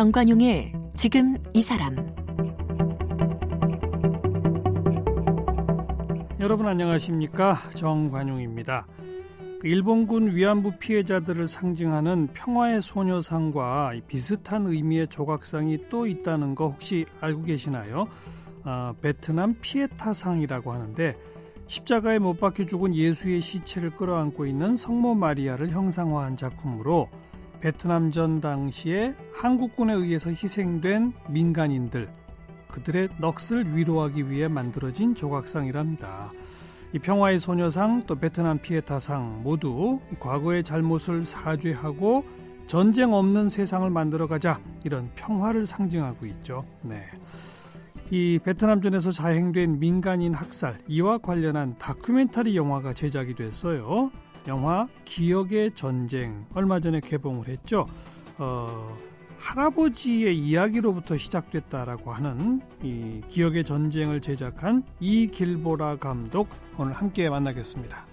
정관용의 지금 이 사람 여러분 안녕하십니까 정관용입니다. 그 일본군 위안부 피해자들을 상징하는 평화의 소녀상과 비슷한 의미의 조각상이 또 있다는 거 혹시 알고 계시나요? 어, 베트남 피에타상이라고 하는데 십자가에 못 박혀 죽은 예수의 시체를 끌어안고 있는 성모 마리아를 형상화한 작품으로 베트남전 당시에 한국군에 의해서 희생된 민간인들 그들의 넋을 위로하기 위해 만들어진 조각상이랍니다. 이 평화의 소녀상 또 베트남 피에타상 모두 과거의 잘못을 사죄하고 전쟁 없는 세상을 만들어 가자 이런 평화를 상징하고 있죠. 네. 이 베트남전에서 자행된 민간인 학살 이와 관련한 다큐멘터리 영화가 제작이 됐어요. 영화 기억의 전쟁 얼마 전에 개봉을 했죠. 어, 할아버지의 이야기로부터 시작됐다라고 하는 이 기억의 전쟁을 제작한 이길보라 감독 오늘 함께 만나겠습니다.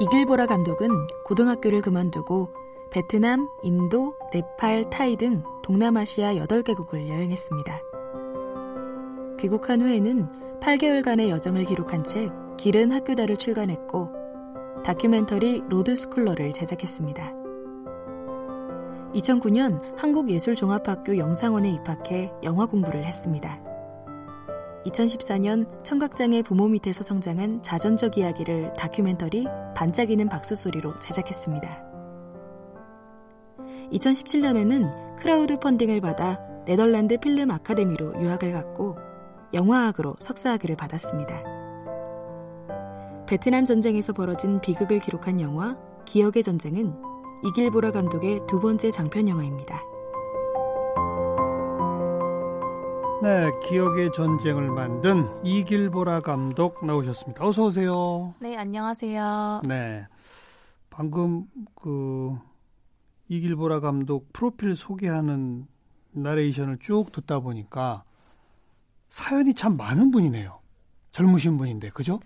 이길보라 감독은 고등학교를 그만두고 베트남, 인도, 네팔, 타이 등 동남아시아 8개국을 여행했습니다. 귀국한 후에는 8개월간의 여정을 기록한 책 길은 학교다를 출간했고 다큐멘터리 로드스쿨러를 제작했습니다. 2009년 한국예술종합학교 영상원에 입학해 영화 공부를 했습니다. 2014년 청각장애 부모 밑에서 성장한 자전적 이야기를 다큐멘터리 반짝이는 박수 소리로 제작했습니다. 2017년에는 크라우드 펀딩을 받아 네덜란드 필름 아카데미로 유학을 갔고 영화학으로 석사학위를 받았습니다. 베트남 전쟁에서 벌어진 비극을 기록한 영화 기억의 전쟁은 이길보라 감독의 두 번째 장편 영화입니다. 네, 기억의 전쟁을 만든 이길보라 감독 나오셨습니다. 어서 오세요. 네, 안녕하세요. 네. 방금 그 이길보라 감독 프로필 소개하는 나레이션을 쭉 듣다 보니까 사연이 참 많은 분이네요. 젊으신 분인데, 그죠?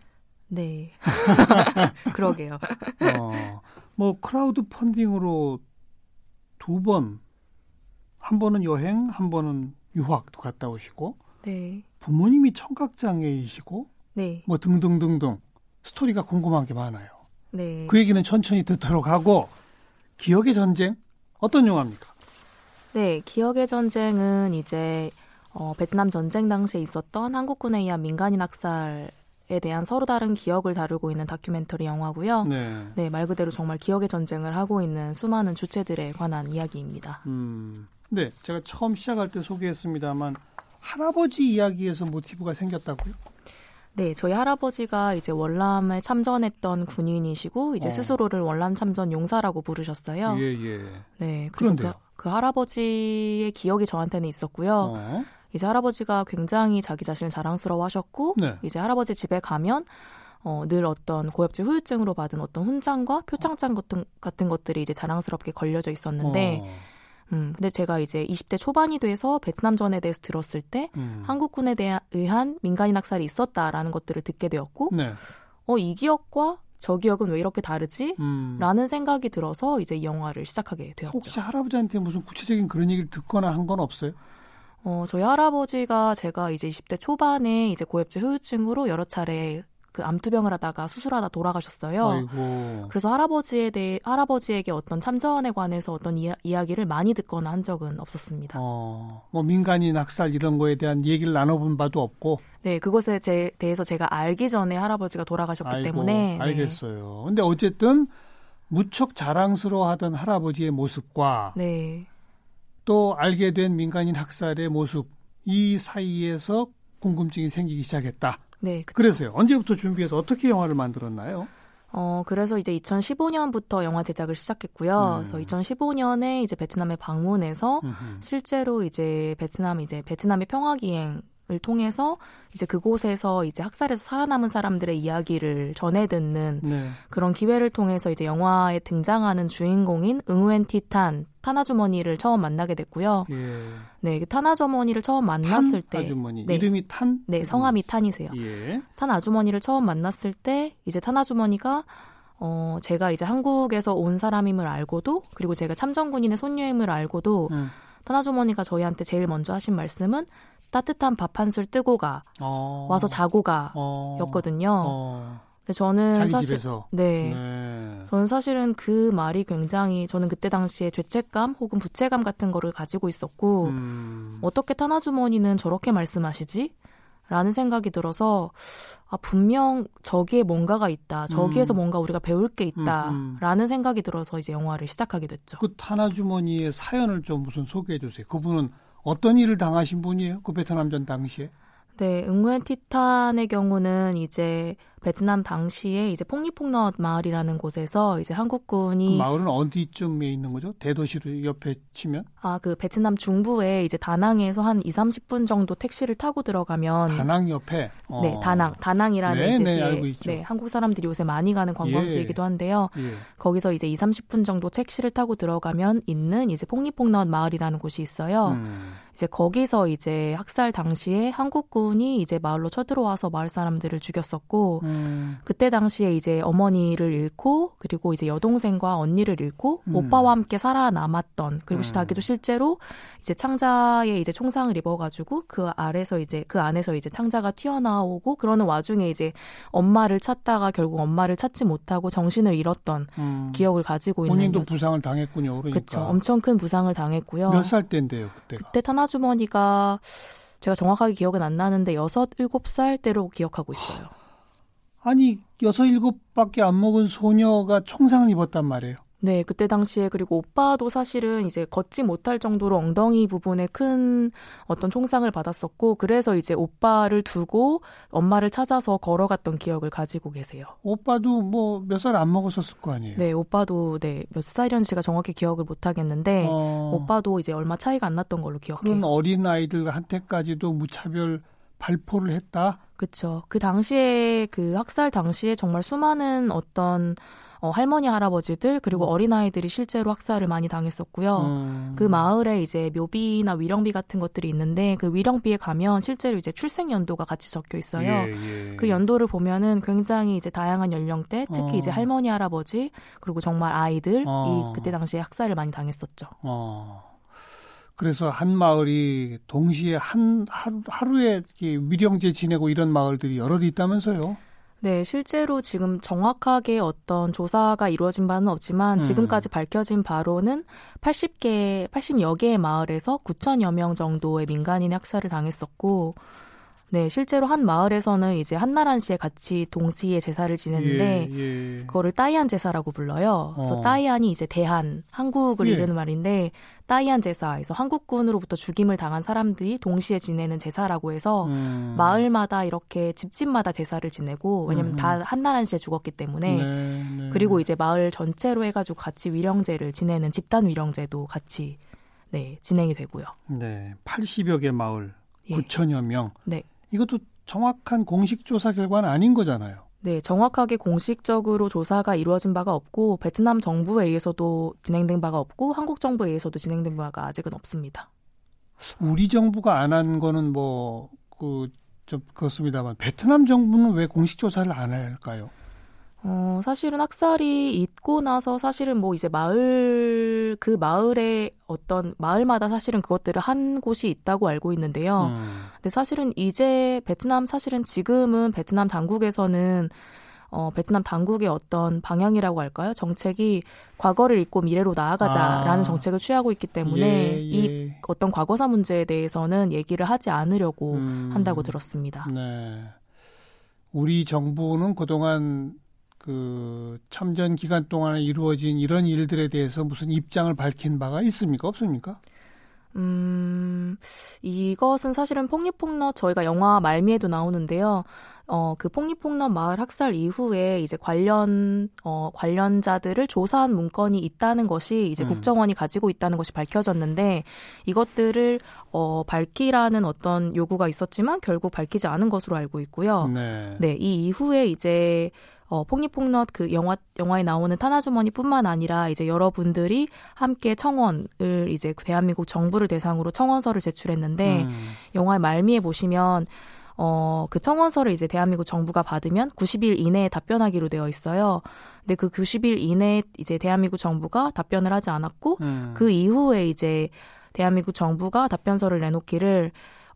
네. 그러게요. 어, 뭐 크라우드 펀딩으로 두 번, 한 번은 여행, 한 번은 유학도 갔다 오시고, 네. 부모님이 청각장애이시고, 네. 뭐 등등등등 스토리가 궁금한 게 많아요. 네. 그 얘기는 천천히 듣도록 하고 기억의 전쟁 어떤 영화입니까? 네, 기억의 전쟁은 이제 어, 베트남 전쟁 당시에 있었던 한국군에 의한 민간인 학살 에 대한 서로 다른 기억을 다루고 있는 다큐멘터리 영화고요. 네. 네, 말 그대로 정말 기억의 전쟁을 하고 있는 수많은 주체들에 관한 이야기입니다. 음, 네, 제가 처음 시작할 때 소개했습니다만 할아버지 이야기에서 모티브가 생겼다고요? 네, 저희 할아버지가 이제 월남에 참전했던 군인이시고 이제 어. 스스로를 월남 참전 용사라고 부르셨어요. 예, 예. 네, 그래서 그? 그 할아버지의 기억이 저한테는 있었고요. 어, 이제 할아버지가 굉장히 자기 자신을 자랑스러워하셨고 네. 이제 할아버지 집에 가면 어, 늘 어떤 고엽제 후유증으로 받은 어떤 훈장과 표창장 같은 같은 것들이 이제 자랑스럽게 걸려져 있었는데, 어, 음, 근데 제가 이제 20대 초반이 돼서 베트남전에 대해서 들었을 때 음. 한국군에 대한 의한 민간인 학살이 있었다라는 것들을 듣게 되었고, 네. 어, 이 기억과 저 기억은 왜 이렇게 다르지? 음. 라는 생각이 들어서 이제 이 영화를 시작하게 되었죠. 혹시 할아버지한테 무슨 구체적인 그런 얘기를 듣거나 한 건 없어요? 어, 저희 할아버지가 제가 이제 20대 초반에 이제 고엽제 후유증으로 여러 차례 그 암투병을 하다가 수술하다 돌아가셨어요. 아이고. 그래서 할아버지에 대해 할아버지에게 어떤 참전에 관해서 어떤 이야, 이야기를 많이 듣거나 한 적은 없었습니다. 어, 뭐 민간인 학살 이런 거에 대한 얘기를 나눠본 바도 없고. 네, 그것에 제, 대해서 제가 알기 전에 할아버지가 돌아가셨기 아이고, 때문에 네. 알겠어요. 근데 어쨌든 무척 자랑스러워하던 할아버지의 모습과 네. 또 알게 된 민간인 학살의 모습 이 사이에서 궁금증이 생기기 시작했다. 네, 그쵸. 그래서요. 언제부터 준비해서 어떻게 영화를 만들었나요? 어, 그래서 이제 2015년부터 영화 제작을 시작했고요. 음. 그래서 2015년에 이제 베트남에 방문해서 음흠. 실제로 이제 베트남 이제 베트남의 평화 기행 을 통해서 이제 그곳에서 이제 학살에서 살아남은 사람들의 이야기를 전해 듣는 네. 그런 기회를 통해서 이제 영화에 등장하는 주인공인 응우엔 티탄 타나주머니를 처음 만나게 됐고요. 예. 네, 그 타나주머니를 처음 만났을 탄때 아주머니 네. 이름이 탄. 네, 성함이 탄이세요. 예. 탄 아주머니를 처음 만났을 때 이제 탄 아주머니가 어, 제가 이제 한국에서 온 사람임을 알고도 그리고 제가 참전군인의 손녀임을 알고도 음. 타나주머니가 저희한테 제일 먼저 하신 말씀은 따뜻한 밥 한 술 뜨고 가 어. 와서 자고 가 어. 였거든요. 어. 근데 저는 자기 사실 집에서. 네. 네. 저는 사실은 그 말이 굉장히 저는 그때 당시에 죄책감 혹은 부채감 같은 거를 가지고 있었고 음. 어떻게 타나주머니는 저렇게 말씀하시지? 라는 생각이 들어서 아 분명 저기에 뭔가가 있다. 저기에서 음. 뭔가 우리가 배울 게 있다. 음, 음. 라는 생각이 들어서 이제 영화를 시작하게 됐죠. 그 타나 주머니의 사연을 좀 우선 소개해 주세요. 그분은 어떤 일을 당하신 분이에요? 그 베트남전 당시에? 네, 응우엔 티탄의 경우는 이제 베트남 당시에 이제 폭리폭넛 마을이라는 곳에서 이제 그 한국군이 마을은 어디쯤에 있는 거죠? 대도시로 옆에 치면? 아 그 베트남 중부에 이제 다낭에서 한 2, 30분 정도 택시를 타고 들어가면 다낭 옆에. 어. 네, 다낭. 다낭이라는 네, 이제 네, 시에 알고 있죠. 네, 한국 사람들이 요새 많이 가는 관광지이기도 한데요. 예. 거기서 이제 2, 30분 정도 택시를 타고 들어가면 있는 이제 폭리폭넛 마을이라는 곳이 있어요. 음. 이제 거기서 이제 학살 당시에 한국군이 이제 마을로 쳐들어와서 마을 사람들을 죽였었고 음. 그때 당시에 이제 어머니를 잃고 그리고 이제 여동생과 언니를 잃고 음. 오빠와 함께 살아남았던 그리고 음. 자기도 실제로 이제 창자에 이제 총상을 입어가지고 그 아래서 이제 그 안에서 이제 창자가 튀어나오고 그러는 와중에 이제 엄마를 찾다가 결국 엄마를 찾지 못하고 정신을 잃었던 음. 기억을 가지고 있는 본인도 여자- 부상을 당했군요. 그러니까. 그쵸 엄청 큰 부상을 당했고요. 몇 살 때인데요, 그때가? 그때 타나주머니가 제가 정확하게 기억은 안 나는데 여섯 일곱 살 때로 기억하고 있어요. 아니 여섯 일곱밖에 안 먹은 소녀가 총상을 입었단 말이에요. 네, 그때 당시에 그리고 오빠도 사실은 이제 걷지 못할 정도로 엉덩이 부분에 큰 어떤 총상을 받았었고 그래서 이제 오빠를 두고 엄마를 찾아서 걸어갔던 기억을 가지고 계세요. 오빠도 뭐 몇 살 안 먹었었을 거 아니에요. 네, 오빠도 네, 몇 살이었는지가 정확히 기억을 못 하겠는데 어, 오빠도 이제 얼마 차이가 안 났던 걸로 그런 기억해요. 어린 아이들한테까지도 무차별 발포를 했다. 그렇죠. 그 당시에 그 학살 당시에 정말 수많은 어떤 어, 할머니 할아버지들 그리고 음. 어린 아이들이 실제로 학살을 많이 당했었고요. 음. 그 마을에 이제 묘비나 위령비 같은 것들이 있는데 그 위령비에 가면 실제로 이제 출생 연도가 같이 적혀 있어요. 예, 예. 그 연도를 보면은 굉장히 이제 다양한 연령대, 특히 어. 이제 할머니 할아버지 그리고 정말 아이들이 어. 그때 당시에 학살을 많이 당했었죠. 어. 그래서 한 마을이 동시에 한 하루, 하루에 이렇게 위령제 지내고 이런 마을들이 여럿 있다면서요? 네, 실제로 지금 정확하게 어떤 조사가 이루어진 바는 없지만 음. 지금까지 밝혀진 바로는 80개, 80여 개의 마을에서 9천여 명 정도의 민간인의 학살을 당했었고, 네, 실제로 한 마을에서는 이제 한나란 씨에 같이 동시에 제사를 지냈는데, 예, 예. 그거를 따이안 제사라고 불러요. 그래서 어. 따이안이 이제 대한, 한국을 예. 이르는 말인데, 따이안 제사에서 한국군으로부터 죽임을 당한 사람들이 동시에 지내는 제사라고 해서, 음. 마을마다 이렇게 집집마다 제사를 지내고 왜냐면 음. 다 한나란 씨에 죽었기 때문에 네, 네. 그리고 이제 마을 전체로 해가지고 같이 위령제를 지내는 집단 위령제도 같이 네 진행이 되고요. 네, 80여 개 마을, 예. 9천여 명. 네. 이것도 정확한 공식 조사 결과는 아닌 거잖아요. 네, 정확하게 공식적으로 조사가 이루어진 바가 없고 베트남 정부에 의해서도 진행된 바가 없고 한국 정부에 의해서도 진행된 바가 아직은 없습니다. 우리 정부가 안 한 거는 뭐, 그, 좀, 그렇습니다만, 베트남 정부는 왜 공식 조사를 안 할까요? 어, 사실은 학살이 있고 나서 사실은 뭐 이제 마을, 그 마을에 어떤, 마을마다 사실은 그것들을 한 곳이 있다고 알고 있는데요. 음. 근데 사실은 이제 베트남 사실은 지금은 베트남 당국에서는 어, 베트남 당국의 어떤 방향이라고 할까요? 정책이 과거를 잊고 미래로 나아가자라는 아. 정책을 취하고 있기 때문에 예, 이 예. 어떤 과거사 문제에 대해서는 얘기를 하지 않으려고 음. 한다고 들었습니다. 네. 우리 정부는 그동안 그 참전 기간 동안에 이루어진 이런 일들에 대해서 무슨 입장을 밝힌 바가 있습니까? 없습니까? 음, 이것은 사실은 폭리폭넛 저희가 영화 말미에도 나오는데요. 어, 그 폭리폭넛 마을 학살 이후에 이제 관련, 어, 관련자들을 조사한 문건이 있다는 것이 이제 음. 국정원이 가지고 있다는 것이 밝혀졌는데 이것들을, 어, 밝히라는 어떤 요구가 있었지만 결국 밝히지 않은 것으로 알고 있고요. 네. 네, 이 이후에 이제 어, 폭리폭넛 그 영화 영화에 나오는 타나주머니뿐만 아니라 이제 여러분들이 함께 청원을 이제 그 대한민국 정부를 대상으로 청원서를 제출했는데 음. 영화의 말미에 보시면 어, 그 청원서를 이제 대한민국 정부가 받으면 90일 이내에 답변하기로 되어 있어요. 근데 그 90일 이내에 이제 대한민국 정부가 답변을 하지 않았고 음. 그 이후에 이제 대한민국 정부가 답변서를 내놓기를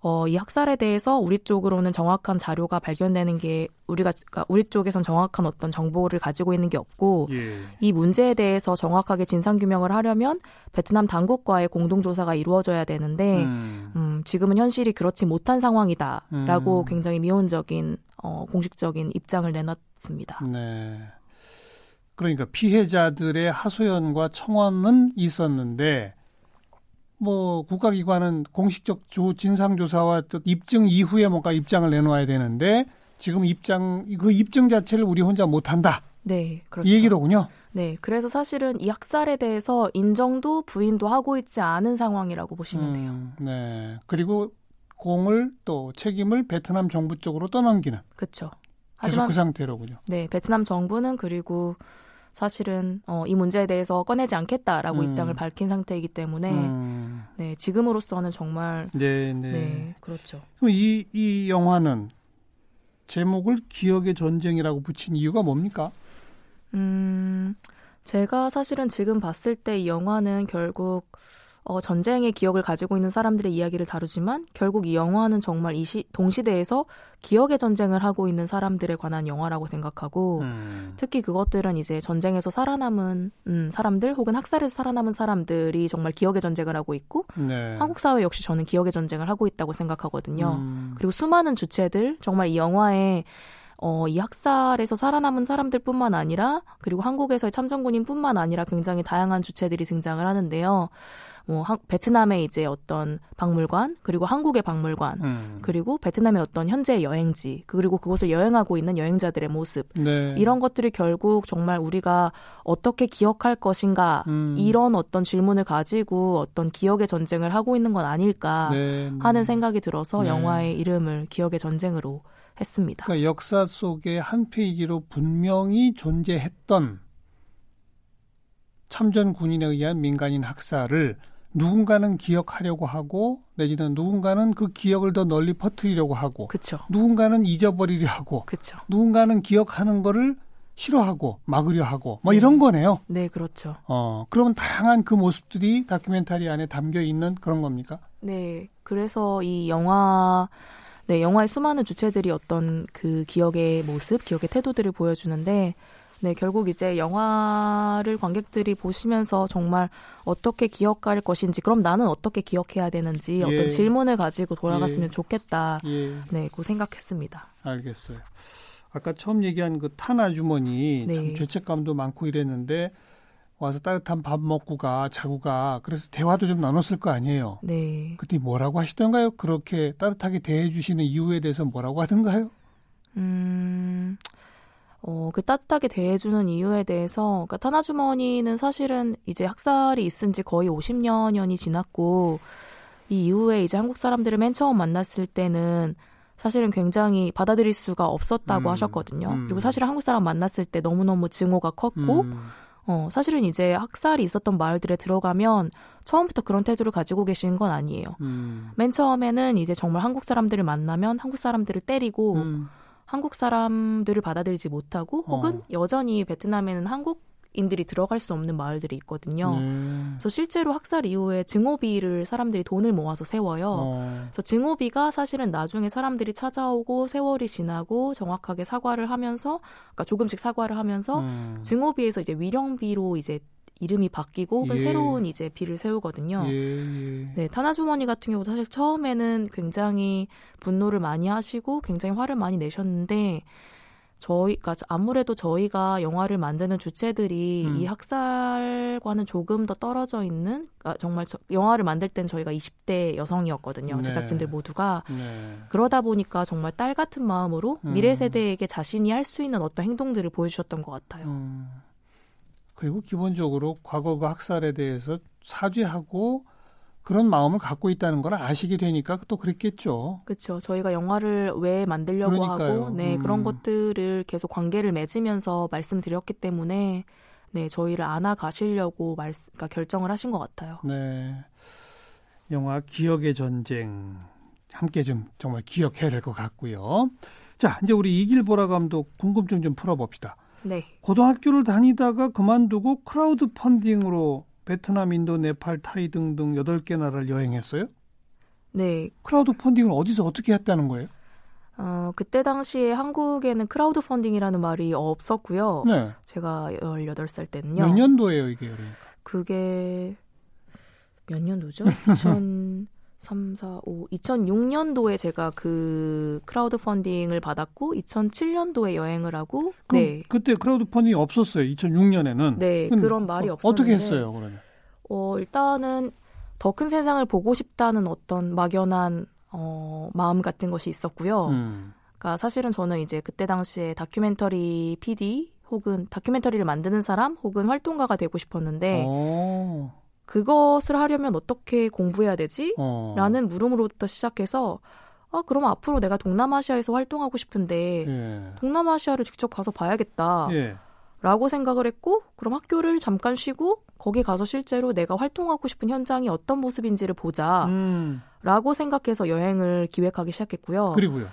어, 이 학살에 대해서 우리 쪽으로는 정확한 자료가 발견되는 게 우리가 그러니까 우리 쪽에선 정확한 어떤 정보를 가지고 있는 게 없고 예. 이 문제에 대해서 정확하게 진상 규명을 하려면 베트남 당국과의 공동 조사가 이루어져야 되는데 음. 음, 지금은 현실이 그렇지 못한 상황이다라고 음. 굉장히 미온적인 어, 공식적인 입장을 내놨습니다. 네. 그러니까 피해자들의 하소연과 청원은 있었는데 뭐 국가기관은 공식적 조 진상조사와 또 입증 이후에 뭔가 입장을 내놓아야 되는데 지금 입장 그 입증 자체를 우리 혼자 못한다. 네, 그렇죠. 이 얘기로군요. 네, 그래서 사실은 이 학살에 대해서 인정도 부인도 하고 있지 않은 상황이라고 보시면 돼요. 음, 네, 그리고 공을 또 책임을 베트남 정부 쪽으로 떠넘기는. 그렇죠. 하지만 그 상태로군요. 네, 베트남 정부는 그리고 사실은 어, 이 문제에 대해서 꺼내지 않겠다라고 음. 입장을 밝힌 상태이기 때문에 음. 네 지금으로서는 정말 네, 네. 네 그렇죠. 이, 이 영화는 제목을 기억의 전쟁이라고 붙인 이유가 뭡니까? 음 제가 사실은 지금 봤을 때 이 영화는 결국 어, 전쟁의 기억을 가지고 있는 사람들의 이야기를 다루지만 결국 이 영화는 정말 이 시, 동시대에서 기억의 전쟁을 하고 있는 사람들에 관한 영화라고 생각하고 음. 특히 그것들은 이제 전쟁에서 살아남은 음, 사람들 혹은 학살에서 살아남은 사람들이 정말 기억의 전쟁을 하고 있고 네. 한국 사회 역시 저는 기억의 전쟁을 하고 있다고 생각하거든요. 음. 그리고 수많은 주체들 정말 이 영화에 어, 이 학살에서 살아남은 사람들뿐만 아니라 그리고 한국에서의 참전군인뿐만 아니라 굉장히 다양한 주체들이 등장을 하는데요. 뭐 하, 베트남의 이제 어떤 박물관 그리고 한국의 박물관 음. 그리고 베트남의 어떤 현재 여행지 그리고 그곳을 여행하고 있는 여행자들의 모습 네. 이런 것들이 결국 정말 우리가 어떻게 기억할 것인가 음. 이런 어떤 질문을 가지고 어떤 기억의 전쟁을 하고 있는 건 아닐까 네. 네. 하는 생각이 들어서 네. 영화의 이름을 기억의 전쟁으로 했습니다. 그러니까 역사 속의 한 페이지로 분명히 존재했던 참전 군인에 의한 민간인 학살을 누군가는 기억하려고 하고 내지는 누군가는 그 기억을 더 널리 퍼뜨리려고 하고 그쵸. 누군가는 잊어버리려 하고 그쵸. 누군가는 기억하는 거를 싫어하고 막으려 하고 뭐 네. 이런 거네요. 네, 그렇죠. 어, 그러면 다양한 그 모습들이 다큐멘터리 안에 담겨 있는 그런 겁니까? 네. 그래서 이 영화 네, 영화의 수많은 주체들이 어떤 그 기억의 모습, 기억의 태도들을 보여주는데 네, 결국 이제 영화를 관객들이 보시면서 정말 어떻게 기억할 것인지, 그럼 나는 어떻게 기억해야 되는지 예. 어떤 질문을 가지고 돌아갔으면 예. 좋겠다. 예. 네, 그 생각했습니다. 알겠어요. 아까 처음 얘기한 그 탄아 주머니 네. 참 죄책감도 많고 이랬는데 와서 따뜻한 밥 먹고 가 자고 가 그래서 대화도 좀 나눴을 거 아니에요. 네. 그때 뭐라고 하시던가요? 그렇게 따뜻하게 대해 주시는 이유에 대해서 뭐라고 하던가요? 음. 어, 그 따뜻하게 대해주는 이유에 대해서, 그러니까 타나주머니는 사실은 이제 학살이 있은 지 거의 50년이 지났고, 이 이후에 이제 한국 사람들을 맨 처음 만났을 때는 사실은 굉장히 받아들일 수가 없었다고 음, 하셨거든요. 음. 그리고 사실 한국 사람 만났을 때 너무너무 증오가 컸고, 음. 어, 사실은 이제 학살이 있었던 마을들에 들어가면 처음부터 그런 태도를 가지고 계시는 건 아니에요. 음. 맨 처음에는 이제 정말 한국 사람들을 만나면 한국 사람들을 때리고, 음. 한국 사람들을 받아들이지 못하고 혹은 어. 여전히 베트남에는 한국 인들이 들어갈 수 없는 마을들이 있거든요. 음. 그래서 실제로 학살 이후에 증오비를 사람들이 돈을 모아서 세워요. 어. 그래서 증오비가 사실은 나중에 사람들이 찾아오고 세월이 지나고 정확하게 사과를 하면서, 그러니까 조금씩 사과를 하면서 음. 증오비에서 이제 위령비로 이제 이름이 바뀌고 혹은 예. 새로운 이제 비를 세우거든요. 예, 예. 네, 타나주머니 같은 경우 사실 처음에는 굉장히 분노를 많이 하시고 굉장히 화를 많이 내셨는데 저희가 그러니까 아무래도 저희가 영화를 만드는 주체들이 음. 이 학살과는 조금 더 떨어져 있는 그러니까 정말 저, 영화를 만들 땐 저희가 20대 여성이었거든요. 네. 제작진들 모두가 네. 그러다 보니까 정말 딸 같은 마음으로 음. 미래 세대에게 자신이 할 수 있는 어떤 행동들을 보여주셨던 것 같아요. 음. 그리고 기본적으로 과거 그 학살에 대해서 사죄하고 그런 마음을 갖고 있다는 걸 아시게 되니까 또 그랬겠죠. 그렇죠. 저희가 영화를 왜 만들려고 그러니까요. 하고 네, 음. 그런 것들을 계속 관계를 맺으면서 말씀드렸기 때문에 네, 저희를 안아 가시려고 말 그러니까 결정을 하신 것 같아요. 네. 영화 기억의 전쟁 함께 좀 정말 기억해야 될 것 같고요. 자, 이제 우리 이길보라 감독 궁금증 좀 풀어 봅시다. 네. 고등학교를 다니다가 그만두고 크라우드 펀딩으로 베트남, 인도, 네팔, 타이 등등 8개 나라를 여행했어요? 네. 크라우드 펀딩을 어디서 어떻게 했다는 거예요? 어, 그때 당시에 한국에는 크라우드 펀딩이라는 말이 없었고요. 네. 제가 18살 때는요. 몇 년도예요, 이게 그러니까? 그게 몇 년도죠? 2003, 4, 5, 2006년도에 제가 그 크라우드 펀딩을 받았고 2007년도에 여행을 하고 네. 그때 크라우드 펀딩이 없었어요. 2006년에는. 네, 그런 말이 어, 없었는데 어떻게 했어요, 그러면? 어, 일단은 더 큰 세상을 보고 싶다는 어떤 막연한 어, 마음 같은 것이 있었고요. 음. 그러니까 사실은 저는 이제 그때 당시에 다큐멘터리 PD 혹은 다큐멘터리를 만드는 사람 혹은 활동가가 되고 싶었는데 어. 그것을 하려면 어떻게 공부해야 되지? 어. 라는 물음으로부터 시작해서 아, 그럼 앞으로 내가 동남아시아에서 활동하고 싶은데 예. 동남아시아를 직접 가서 봐야겠다. 예. 라고 생각을 했고 그럼 학교를 잠깐 쉬고 거기 가서 실제로 내가 활동하고 싶은 현장이 어떤 모습인지를 보자. 음. 라고 생각해서 여행을 기획하기 시작했고요. 그리고요.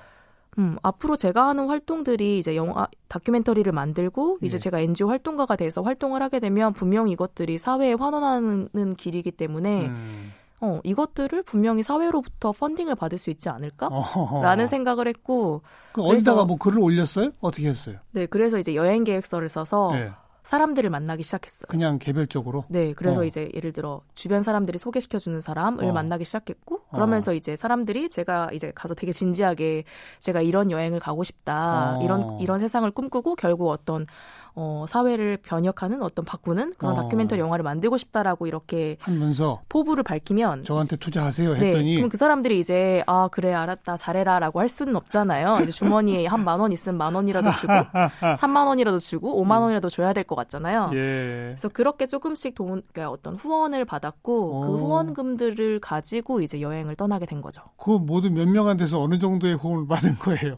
음, 앞으로 제가 하는 활동들이 이제 영화 다큐멘터리를 만들고 이제 예. 제가 NGO 활동가가 돼서 활동을 하게 되면 분명히 이것들이 사회에 환원하는 길이기 때문에 음. 어, 이것들을 분명히 사회로부터 펀딩을 받을 수 있지 않을까? 어허허. 라는 생각을 했고 그 어디다가 뭐 글을 올렸어요? 어떻게 했어요? 네, 그래서 이제 여행 계획서를 써서 예. 사람들을 만나기 시작했어요. 그냥 개별적으로. 네, 그래서 어. 이제 예를 들어 주변 사람들이 소개시켜주는 사람을 어. 만나기 시작했고 그러면서 이제 사람들이 제가 이제 가서 되게 진지하게 제가 이런 여행을 가고 싶다 어. 이런 이런 세상을 꿈꾸고 결국 어떤 어, 사회를 변혁하는 어떤 바꾸는 그런 어. 다큐멘터리 영화를 만들고 싶다라고 이렇게 하면서 포부를 밝히면 저한테 투자하세요 네, 했더니 그럼 그 사람들이 이제 아 그래 알았다 잘해라라고 할 수는 없잖아요. 이제 주머니에 한 만 원 있으면 만 원이라도 주고 3만 원이라도 주고 5만 원이라도 줘야 될 것 같잖아요. 음. 예. 그래서 그렇게 조금씩 돈, 그러니까 어떤 후원을 받았고 어. 그 후원금들을 가지고 이제 여행을 떠나게 된 거죠. 그 모두 몇 명한테서 어느 정도의 호응을 받은 거예요?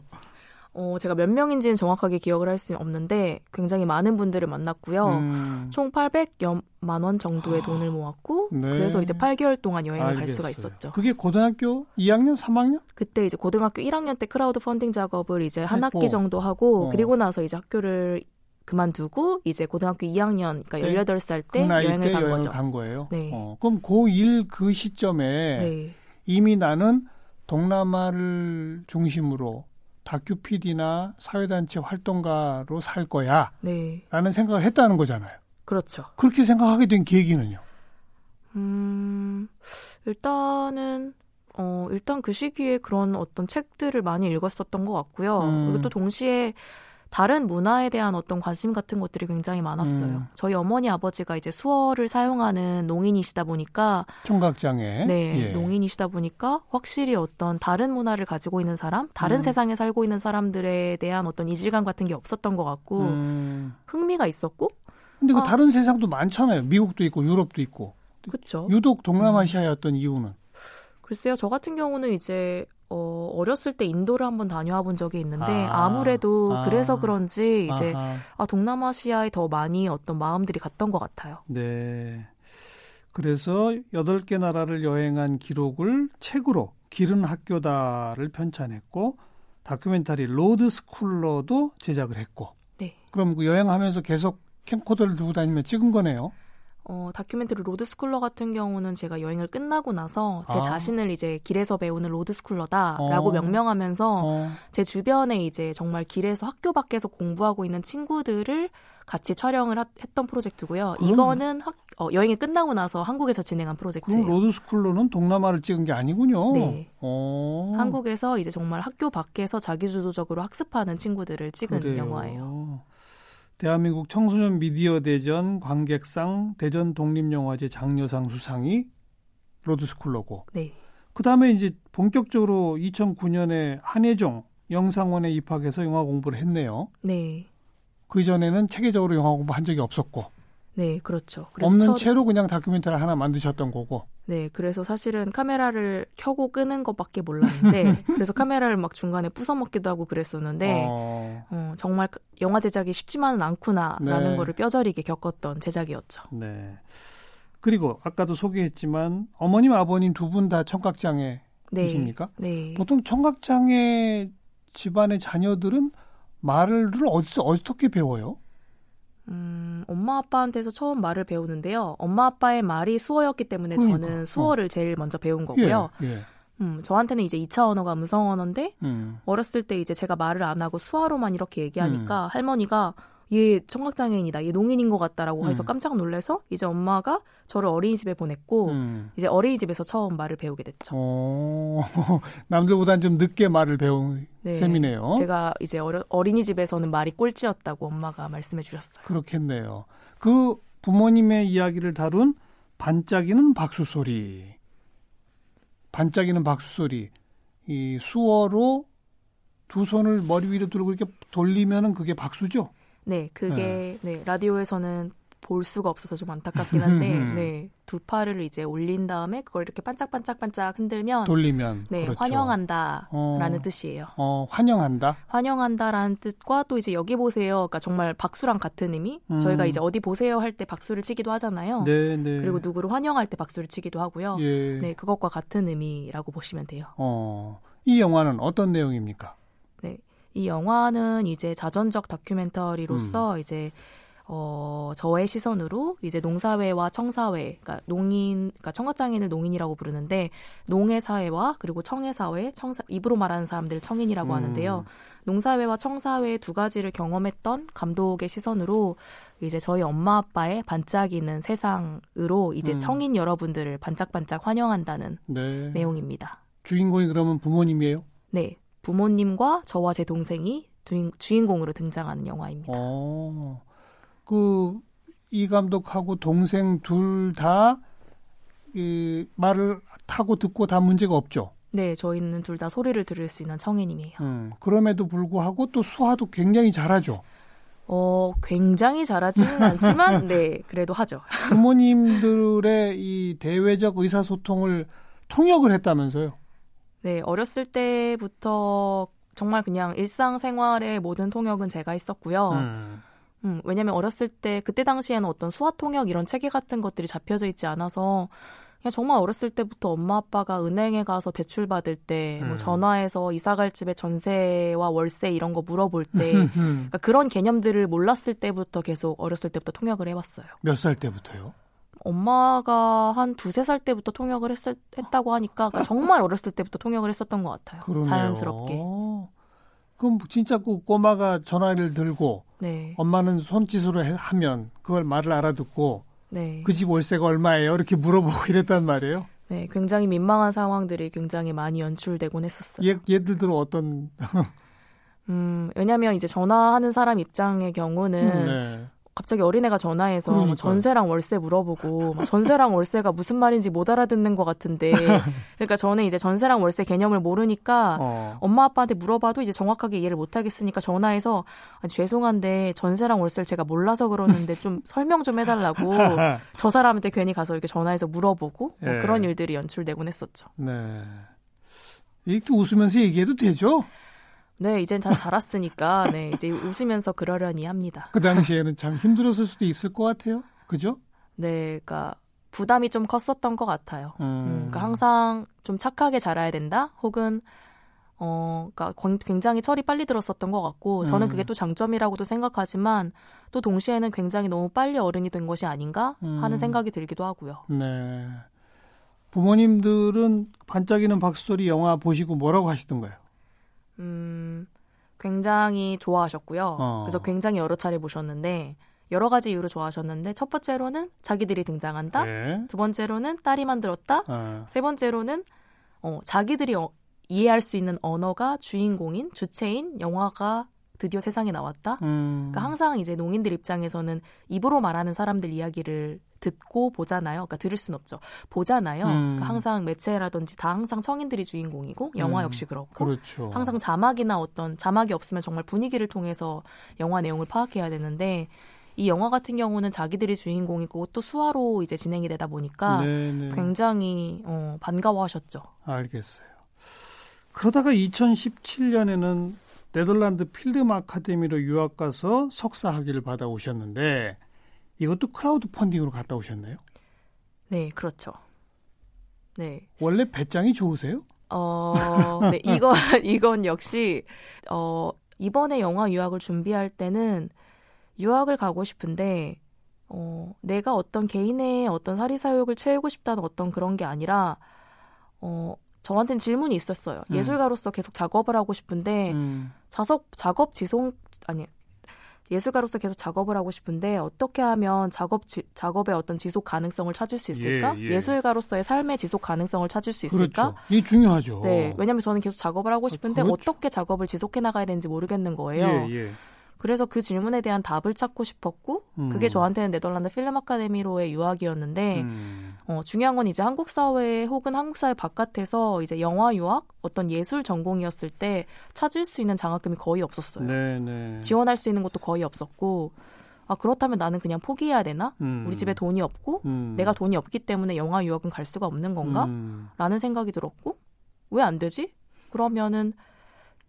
어, 제가 몇 명인지는 정확하게 기억을 할 수는 없는데 굉장히 많은 분들을 만났고요. 음. 총 800여만 원 정도의 돈을 모았고 네. 그래서 이제 8개월 동안 여행을 갈 수가 알겠어요. 있었죠. 그게 고등학교 2학년, 3학년? 그때 이제 고등학교 1학년 때 크라우드 펀딩 작업을 이제 한 했고. 학기 정도 하고 어. 그리고 나서 이제 학교를 그만두고 이제 고등학교 2학년 그러니까 네. 18살 그때 여행을 때 간 여행을 거죠. 간 거예요. 네. 어, 그럼 고1 그 시점에 네. 이미 나는 동남아를 중심으로 다큐 PD나 사회단체 활동가로 살 거야. 네. 라는 생각을 했다는 거잖아요. 그렇죠. 그렇게 생각하게 된 계기는요? 음, 일단은, 어, 일단 그 시기에 그런 어떤 책들을 많이 읽었었던 것 같고요. 음. 그리고 또 동시에 다른 문화에 대한 어떤 관심 같은 것들이 굉장히 많았어요. 음. 저희 어머니 아버지가 이제 수어를 사용하는 농인이시다 보니까, 청각장애. 네, 예. 농인이시다 보니까 확실히 어떤 다른 문화를 가지고 있는 사람, 다른 음. 세상에 살고 있는 사람들에 대한 어떤 이질감 같은 게 없었던 것 같고, 음. 흥미가 있었고, 근데 그 아. 다른 세상도 많잖아요. 미국도 있고 유럽도 있고. 그쵸. 유독 동남아시아였던 이유는 글쎄요, 저 같은 경우는 이제 어, 어렸을 때 인도를 한번 다녀와 본 적이 있는데 아. 아무래도 아. 그래서 그런지 이제 아하. 아, 동남아시아에 더 많이 어떤 마음들이 갔던 것 같아요. 네. 그래서 여덟 개 나라를 여행한 기록을 책으로 길은 학교다를 편찬했고 다큐멘터리 로드 스쿨러도 제작을 했고 네. 그럼 그 여행하면서 계속 캠코더를 들고 다니며 찍은 거네요. 어, 다큐멘터리 로드스쿨러 같은 경우는 제가 여행을 끝나고 나서 제 아. 자신을 이제 길에서 배우는 로드스쿨러다라고 어. 명명하면서 어. 제 주변에 이제 정말 길에서 학교 밖에서 공부하고 있는 친구들을 같이 촬영을 하- 했던 프로젝트고요. 그럼- 이거는 학, 어, 여행이 끝나고 나서 한국에서 진행한 그럼 프로젝트예요. 로드 스쿨러는 동남아를 찍은 게 아니군요. 네. 어. 한국에서 이제 정말 학교 밖에서 자기주도적으로 학습하는 친구들을 찍은 그래요. 영화예요. 대한민국 청소년 미디어 대전 관객상 대전 독립영화제 장려상 수상이 로드스쿨러고 네. 그 다음에 이제 본격적으로 2009년에 한예종 영상원에 입학해서 영화 공부를 했네요. 네. 그 전에는 체계적으로 영화 공부한 적이 없었고 네, 그렇죠. 없는 첫- 채로 그냥 다큐멘터리 하나 만드셨던 거고. 네, 그래서 사실은 카메라를 켜고 끄는 것밖에 몰랐는데 그래서 카메라를 막 중간에 부숴먹기도 하고 그랬었는데 어, 어, 정말 그- 영화 제작이 쉽지만은 않구나라는 네. 거를 뼈저리게 겪었던 제작이었죠. 네. 그리고 아까도 소개했지만 어머님 아버님 두 분 다 청각장애 네. 네. 보통 청각장애 집안의 자녀들은 말을 어디서 어떻게 배워요? 음, 엄마 아빠한테서 처음 말을 배우는데요. 엄마 아빠의 말이 수어였기 때문에 그러니까. 저는 수어를 어. 제일 먼저 배운 거고요. 예, 예. 음, 저한테는 이제 2차 언어가 음성 언어인데 음. 어렸을 때 이제 제가 말을 안 하고 수화로만 이렇게 얘기하니까 음. 할머니가 얘 청각장애인이다, 얘 농인인 것 같다라고 해서 음. 깜짝 놀래서 이제 엄마가 저를 어린이집에 보냈고 음. 이제 어린이집에서 처음 말을 배우게 됐죠. 어, 남들보다는 좀 늦게 말을 배운 네, 셈이네요. 제가 이제 어려, 어린이집에서는 말이 꼴찌였다고 엄마가 말씀해 주셨어요. 그렇겠네요. 그 부모님의 이야기를 다룬 반짝이는 박수 소리. 반짝이는 박수 소리. 이 수어로 두 손을 머리 위로 들고 이렇게 돌리면은 그게 박수죠? 네, 그게 네. 네, 라디오에서는 볼 수가 없어서 좀 안타깝긴 한데, 네, 두 팔을 이제 올린 다음에 그걸 이렇게 반짝반짝반짝 흔들면 돌리면 네, 그렇죠. 환영한다라는 어, 뜻이에요. 어, 환영한다. 환영한다라는 뜻과 또 이제 여기 보세요. 그러니까 정말 박수랑 같은 의미. 음. 저희가 이제 어디 보세요 할 때 박수를 치기도 하잖아요. 네, 네. 그리고 누구를 환영할 때 박수를 치기도 하고요. 예. 네, 그것과 같은 의미라고 보시면 돼요. 어, 이 영화는 어떤 내용입니까? 네. 이 영화는 이제 자전적 다큐멘터리로서 음. 이제 어, 저의 시선으로 이제 농사회와 청사회, 그러니까 농인, 그러니까 청각장애인을 농인이라고 부르는데 농의 사회와 그리고 청의 사회, 청사 입으로 말하는 사람들 청인이라고 음. 하는데요. 농사회와 청사회 두 가지를 경험했던 감독의 시선으로 이제 저희 엄마 아빠의 반짝이는 세상으로 이제 음. 청인 여러분들을 반짝반짝 환영한다는 네. 내용입니다. 주인공이 그러면 부모님이에요? 네, 부모님과 저와 제 동생이 주인, 공으로 등장하는 영화입니다. 어, 그이 감독하고 동생 둘 다 이 말을 타고 듣고 다 문제가 없죠. 네, 저희는 둘 다 소리를 들을 수 있는 청해님이에요. 음, 그럼에도 불구하고 또 수화도 굉장히 잘하죠. 어, 굉장히 잘하지는 않지만, 네, 그래도 하죠. 부모님들의 이 대외적 의사소통을 통역을 했다면서요? 네, 어렸을 때부터 정말 그냥 일상생활의 모든 통역은 제가 했었고요. 음. 음, 왜냐면 어렸을 때 그때 당시에는 어떤 수화 통역 이런 체계 같은 것들이 잡혀져 있지 않아서 그냥 정말 어렸을 때부터 엄마 아빠가 은행에 가서 대출 받을 때, 뭐 음. 뭐 전화해서 이사갈 집에 전세와 월세 이런 거 물어볼 때, 그러니까 그런 개념들을 몰랐을 때부터 계속 어렸을 때부터 통역을 해왔어요. 몇 살 때부터요? 엄마가 한 두세 살 때부터 통역을 했, 했다고 하니까 그러니까 정말 어렸을 때부터 통역을 했었던 것 같아요. 그러네요. 자연스럽게. 그럼 진짜 그 꼬마가 전화를 들고 네. 엄마는 손짓으로 하면 그걸 말을 알아듣고 네. 그집 월세가 얼마예요? 이렇게 물어보고 이랬단 말이에요. 네, 굉장히 민망한 상황들이 굉장히 많이 연출되곤 했었어요. 예, 예를 들어 어떤 음, 왜냐면 이제 전화하는 사람 입장의 경우는 음, 네. 갑자기 어린애가 전화해서 뭐 전세랑 월세 물어보고 전세랑 월세가 무슨 말인지 못 알아듣는 것 같은데 그러니까 저는 이제 전세랑 월세 개념을 모르니까 어. 엄마 아빠한테 물어봐도 이제 정확하게 이해를 못 하겠으니까 전화해서 아니, 죄송한데 전세랑 월세를 제가 몰라서 그러는데 좀 설명 좀 해달라고 저 사람한테 괜히 가서 이렇게 전화해서 물어보고 뭐 예. 그런 일들이 연출되곤 했었죠. 네. 이렇게 웃으면서 얘기해도 되죠? 네, 이젠 잘 자랐으니까 네, 이제 웃으면서 그러려니 합니다. 그 당시에는 참 힘들었을 수도 있을 것 같아요. 그죠? 네, 그러니까 부담이 좀 컸었던 것 같아요. 음. 음, 그러니까 항상 좀 착하게 자라야 된다, 혹은 어, 그러니까 굉장히 철이 빨리 들었었던 것 같고 저는 그게 음. 또 장점이라고도 생각하지만 또 동시에는 굉장히 너무 빨리 어른이 된 것이 아닌가 하는 음. 생각이 들기도 하고요. 네. 부모님들은 반짝이는 박수 소리 영화 보시고 뭐라고 하시던가요? 음, 굉장히 좋아하셨고요. 어. 그래서 굉장히 여러 차례 보셨는데 여러 가지 이유로 좋아하셨는데 첫 번째로는 자기들이 등장한다. 네. 두 번째로는 딸이 만들었다. 어. 세 번째로는 어, 자기들이 어, 이해할 수 있는 언어가 주인공인 주체인 영화가 드디어 세상에 나왔다. 음. 그러니까 항상 이제 농인들 입장에서는 입으로 말하는 사람들 이야기를 듣고 보잖아요. 그러니까 들을 순 없죠. 보잖아요. 음. 그러니까 항상 매체라든지 다 항상 청인들이 주인공이고 영화 음. 역시 그렇고 그렇죠. 항상 자막이나 어떤 자막이 없으면 정말 분위기를 통해서 영화 내용을 파악해야 되는데 이 영화 같은 경우는 자기들이 주인공이고 또 수화로 이제 진행이 되다 보니까 네네. 굉장히 어, 반가워하셨죠. 알겠어요. 그러다가 2017년에는 네덜란드 필름 아카데미로 유학 가서 석사 학위를 받아 오셨는데 이것도 크라우드 펀딩으로 갔다 오셨나요? 네, 그렇죠. 네. 원래 배짱이 좋으세요? 어, 네, 이건 이건 역시 어 이번에 영화 유학을 준비할 때는 유학을 가고 싶은데 어 내가 어떤 개인의 어떤 사리사욕을 채우고 싶다는 어떤 그런 게 아니라 어 저한테는 질문이 있었어요. 음. 예술가로서 계속 작업을 하고 싶은데 음. 자석 작업 지속 아니 예술가로서 계속 작업을 하고 싶은데 어떻게 하면 작업 지, 작업의 어떤 지속 가능성을 찾을 수 있을까? 예, 예. 술가로서의 삶의 지속 가능성을 찾을 수 있을까? 그렇죠. 이게 중요하죠. 네, 왜냐하면 저는 계속 작업을 하고 싶은데 그렇죠. 어떻게 작업을 지속해 나가야 되는지 모르겠는 거예요. 예, 예. 그래서 그 질문에 대한 답을 찾고 싶었고 음. 그게 저한테는 네덜란드 필름 아카데미로의 유학이었는데 음. 어, 중요한 건 이제 한국 사회 혹은 한국 사회 바깥에서 이제 영화 유학 어떤 예술 전공이었을 때 찾을 수 있는 장학금이 거의 없었어요. 네, 네. 지원할 수 있는 것도 거의 없었고 아 그렇다면 나는 그냥 포기해야 되나? 음. 우리 집에 돈이 없고 음. 내가 돈이 없기 때문에 영화 유학은 갈 수가 없는 건가? 음. 라는 생각이 들었고 왜 안 되지? 그러면은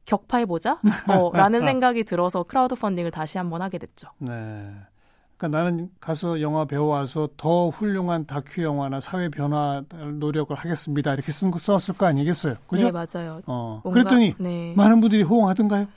격파해 보자. 어, 라는 생각이 들어서 크라우드 펀딩을 다시 한번 하게 됐죠. 네. 그러니까 나는 가서 영화 배워와서 더 훌륭한 다큐 영화나 사회 변화 노력을 하겠습니다. 이렇게 쓴 거 썼을 거 아니겠어요? 그죠? 네, 맞아요. 어. 뭔가- 그랬더니 네. 많은 분들이 호응하던가요?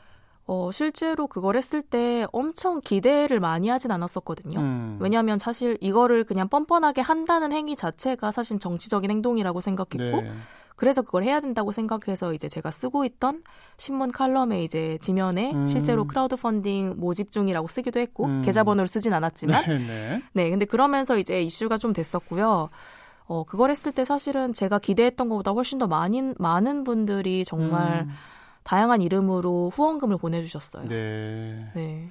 어, 실제로 그걸 했을 때 엄청 기대를 많이 하진 않았었거든요. 음. 왜냐하면 사실 이거를 그냥 뻔뻔하게 한다는 행위 자체가 사실 정치적인 행동이라고 생각했고 네. 그래서 그걸 해야 된다고 생각해서 이제 제가 쓰고 있던 신문 칼럼에 이제 지면에 음. 실제로 크라우드 펀딩 모집 중이라고 쓰기도 했고 음. 계좌번호를 쓰진 않았지만 네, 네. 네 근데 그러면서 이제 이슈가 좀 됐었고요. 어 그걸 했을 때 사실은 제가 기대했던 것보다 훨씬 더 많은 많은 분들이 정말 음. 다양한 이름으로 후원금을 보내주셨어요. 네. 네.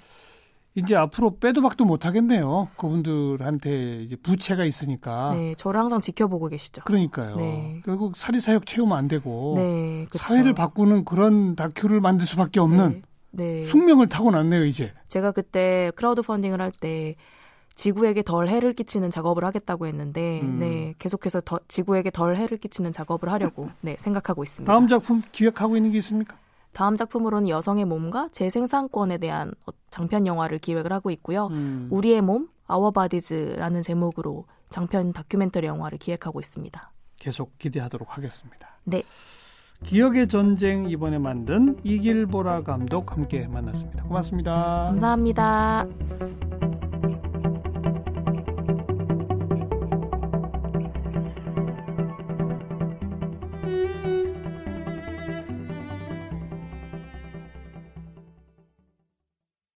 이제 앞으로 빼도 박도 못 하겠네요. 그분들한테 이제 부채가 있으니까. 네, 저를 항상 지켜보고 계시죠. 그러니까요. 네. 결국 사리사욕 채우면 안 되고 네, 그쵸. 사회를 바꾸는 그런 다큐를 만들 수밖에 없는 네. 네. 숙명을 타고났네요, 이제. 제가 그때 크라우드 펀딩을 할 때 지구에게 덜 해를 끼치는 작업을 하겠다고 했는데, 음. 네, 계속해서 더, 지구에게 덜 해를 끼치는 작업을 하려고, 네, 생각하고 있습니다. 다음 작품 기획하고 있는 게 있습니까? 다음 작품으로는 여성의 몸과 재생산권에 대한 어, 장편 영화를 기획을 하고 있고요. 음. 우리의 몸, Our Bodies라는 제목으로 장편 다큐멘터리 영화를 기획하고 있습니다. 계속 기대하도록 하겠습니다. 네. 기억의 전쟁 이번에 만든 이길보라 감독 함께 만났습니다. 고맙습니다. 감사합니다.